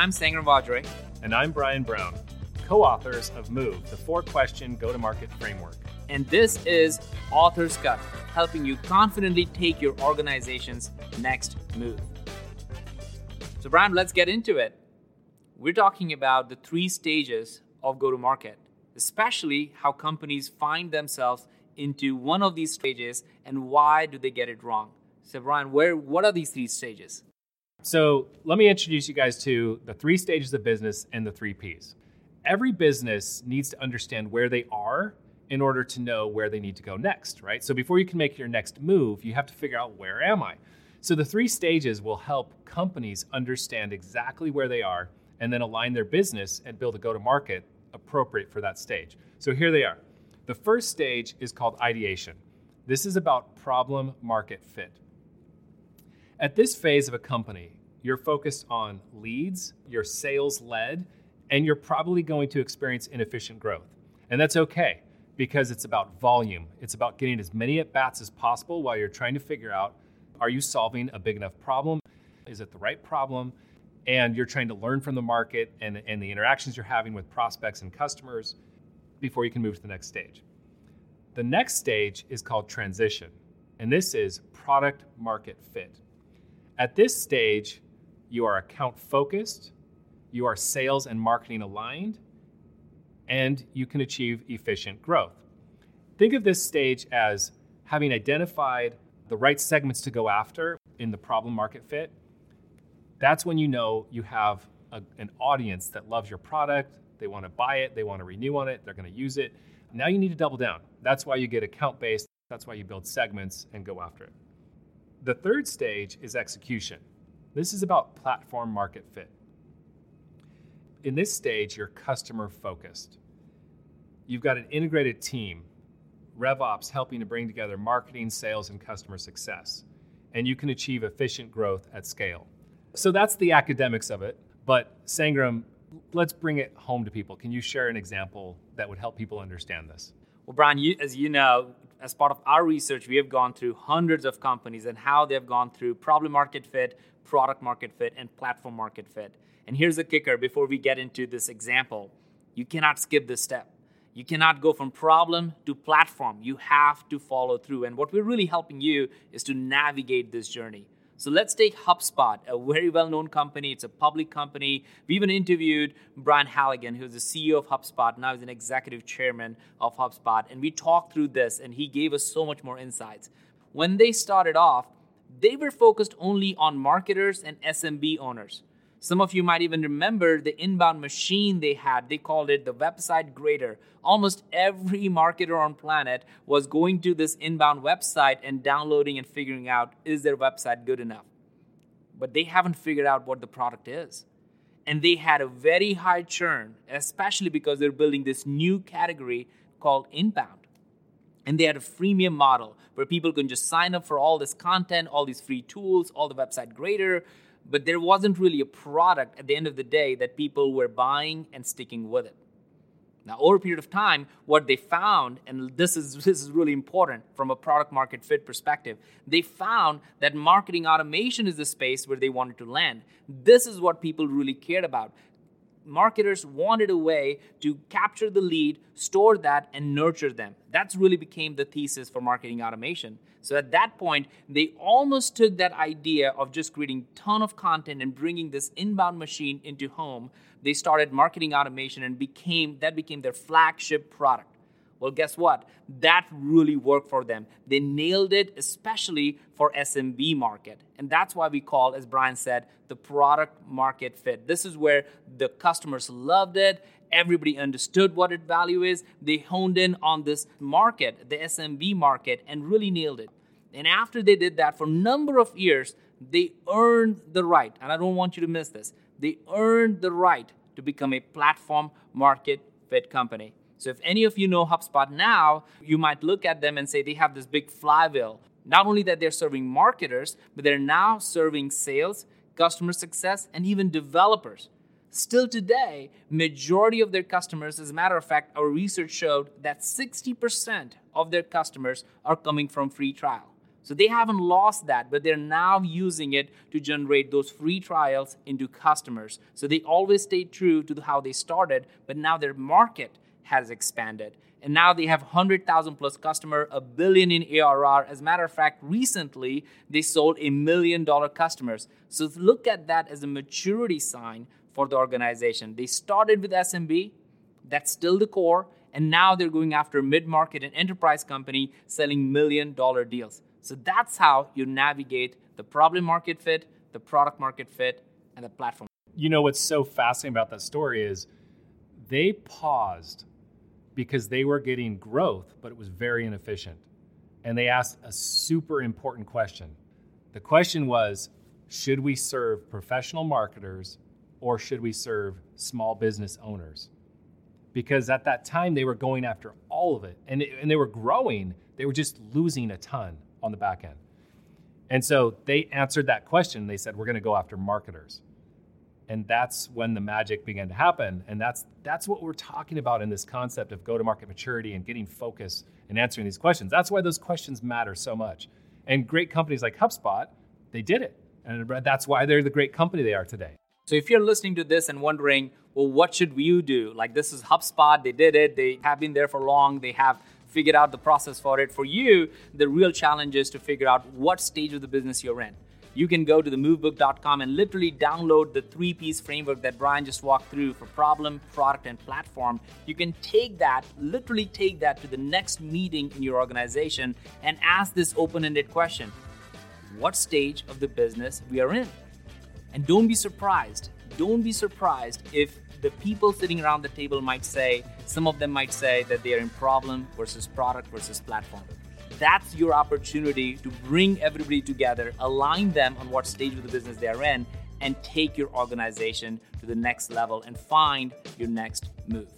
I'm Sangram Vajre. And I'm Bryan Brown, co authors of Move, the four question go to market framework. And this is Author's Cut, helping you confidently take your organization's next move. So, Bryan, let's get into it. We're talking about the three stages of go to market, especially how companies find themselves into one of these stages and why do they get it wrong. So, Bryan, where what are these three stages? So, let me introduce you guys to the three stages of business and the three P's. Every business needs to understand where they are in order to know where they need to go next, right? So, before you can make your next move, you have to figure out where am I? So, the three stages will help companies understand exactly where they are and then align their business and build a go to market appropriate for that stage. So, here they are. The first stage is called ideation. This is about problem market fit. At this phase of a company, you're focused on leads, you're sales led, and you're probably going to experience inefficient growth. And that's okay because it's about volume. It's about getting as many at bats as possible while you're trying to figure out are you solving a big enough problem? Is it the right problem? And you're trying to learn from the market and, and the interactions you're having with prospects and customers before you can move to the next stage. The next stage is called transition, and this is product market fit. At this stage, you are account focused, you are sales and marketing aligned, and you can achieve efficient growth. Think of this stage as having identified the right segments to go after in the problem market fit. That's when you know you have a, an audience that loves your product, they want to buy it, they want to renew on it, they're going to use it. Now you need to double down. That's why you get account based, that's why you build segments and go after it. The third stage is execution. This is about platform market fit. In this stage, you're customer focused. You've got an integrated team, RevOps helping to bring together marketing, sales, and customer success. And you can achieve efficient growth at scale. So that's the academics of it. But Sangram, let's bring it home to people. Can you share an example that would help people understand this? Well, Bryan, you, as you know, as part of our research, we have gone through hundreds of companies and how they've gone through problem market fit, product market fit, and platform market fit. And here's the kicker before we get into this example you cannot skip this step. You cannot go from problem to platform. You have to follow through. And what we're really helping you is to navigate this journey. So let's take HubSpot, a very well known company. It's a public company. We even interviewed Brian Halligan, who's the CEO of HubSpot. Now he's an executive chairman of HubSpot. And we talked through this, and he gave us so much more insights. When they started off, they were focused only on marketers and SMB owners. Some of you might even remember the inbound machine they had. They called it the website grader. Almost every marketer on planet was going to this inbound website and downloading and figuring out is their website good enough. But they haven't figured out what the product is. And they had a very high churn, especially because they're building this new category called inbound. And they had a freemium model where people can just sign up for all this content, all these free tools, all the website grader, but there wasn't really a product at the end of the day that people were buying and sticking with it. Now, over a period of time, what they found, and this is, this is really important from a product market fit perspective, they found that marketing automation is the space where they wanted to land. This is what people really cared about marketers wanted a way to capture the lead, store that, and nurture them. That's really became the thesis for marketing automation. So at that point, they almost took that idea of just creating ton of content and bringing this inbound machine into home. They started marketing automation and became that became their flagship product. Well, guess what? That really worked for them. They nailed it, especially for SMB market. And that's why we call, as Bryan said, the product market fit. This is where the customers loved it. Everybody understood what its value is. They honed in on this market, the SMB market, and really nailed it. And after they did that for a number of years, they earned the right, and I don't want you to miss this, they earned the right to become a platform market fit company. So if any of you know HubSpot now, you might look at them and say they have this big flywheel. Not only that they're serving marketers, but they're now serving sales, customer success, and even developers. Still today, majority of their customers, as a matter of fact, our research showed that 60% of their customers are coming from free trial. So they haven't lost that, but they're now using it to generate those free trials into customers. So they always stayed true to how they started, but now their market has expanded. And now they have 100,000 plus customer, a billion in ARR. As a matter of fact, recently they sold a million dollar customers. So look at that as a maturity sign for the organization. They started with SMB, that's still the core, and now they're going after mid-market and enterprise company selling million dollar deals. So that's how you navigate the problem market fit, the product market fit, and the platform. You know what's so fascinating about that story is they paused because they were getting growth, but it was very inefficient. And they asked a super important question. The question was should we serve professional marketers or should we serve small business owners? Because at that time they were going after all of it and, and they were growing, they were just losing a ton on the back end. And so they answered that question. They said, we're going to go after marketers. And that's when the magic began to happen. And that's that's what we're talking about in this concept of go-to-market maturity and getting focus and answering these questions. That's why those questions matter so much. And great companies like HubSpot, they did it. And that's why they're the great company they are today. So if you're listening to this and wondering, well, what should you do? Like this is HubSpot, they did it, they have been there for long, they have figured out the process for it. For you, the real challenge is to figure out what stage of the business you're in. You can go to the movebook.com and literally download the three P's framework that Bryan just walked through for problem, product, and platform. You can take that, literally take that to the next meeting in your organization and ask this open ended question What stage of the business we are in? And don't be surprised. Don't be surprised if the people sitting around the table might say, some of them might say that they are in problem versus product versus platform. That's your opportunity to bring everybody together, align them on what stage of the business they're in, and take your organization to the next level and find your next move.